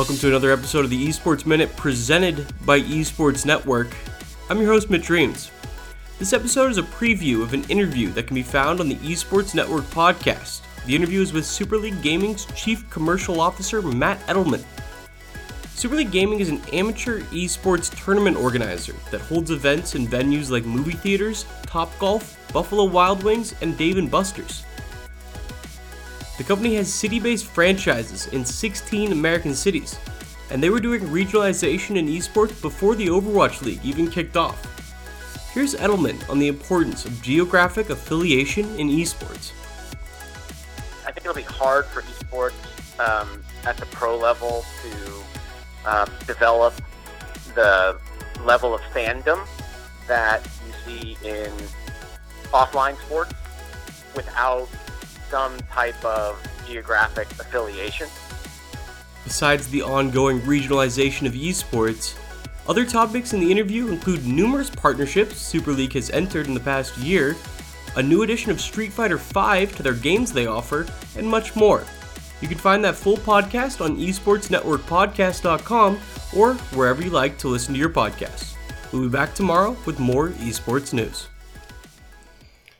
Welcome to another episode of the Esports Minute presented by Esports Network. I'm your host, Mitch Reames. This episode is a preview of an interview that can be found on the Esports Network podcast. The interview is with Super League Gaming's Chief Commercial Officer, Matt Edelman. Super League Gaming is an amateur esports tournament organizer that holds events in venues like movie theaters, Topgolf, Buffalo Wild Wings, and Dave & Buster's. The company has city based franchises in 16 American cities, and they were doing regionalization in esports before the Overwatch League even kicked off. Here's Edelman on the importance of geographic affiliation in esports. I think it'll be hard for esports um, at the pro level to um, develop the level of fandom that you see in offline sports without some type of geographic affiliation. Besides the ongoing regionalization of esports, other topics in the interview include numerous partnerships Super League has entered in the past year, a new edition of Street Fighter V to their games they offer, and much more. You can find that full podcast on esportsnetworkpodcast.com or wherever you like to listen to your podcasts. We'll be back tomorrow with more esports news.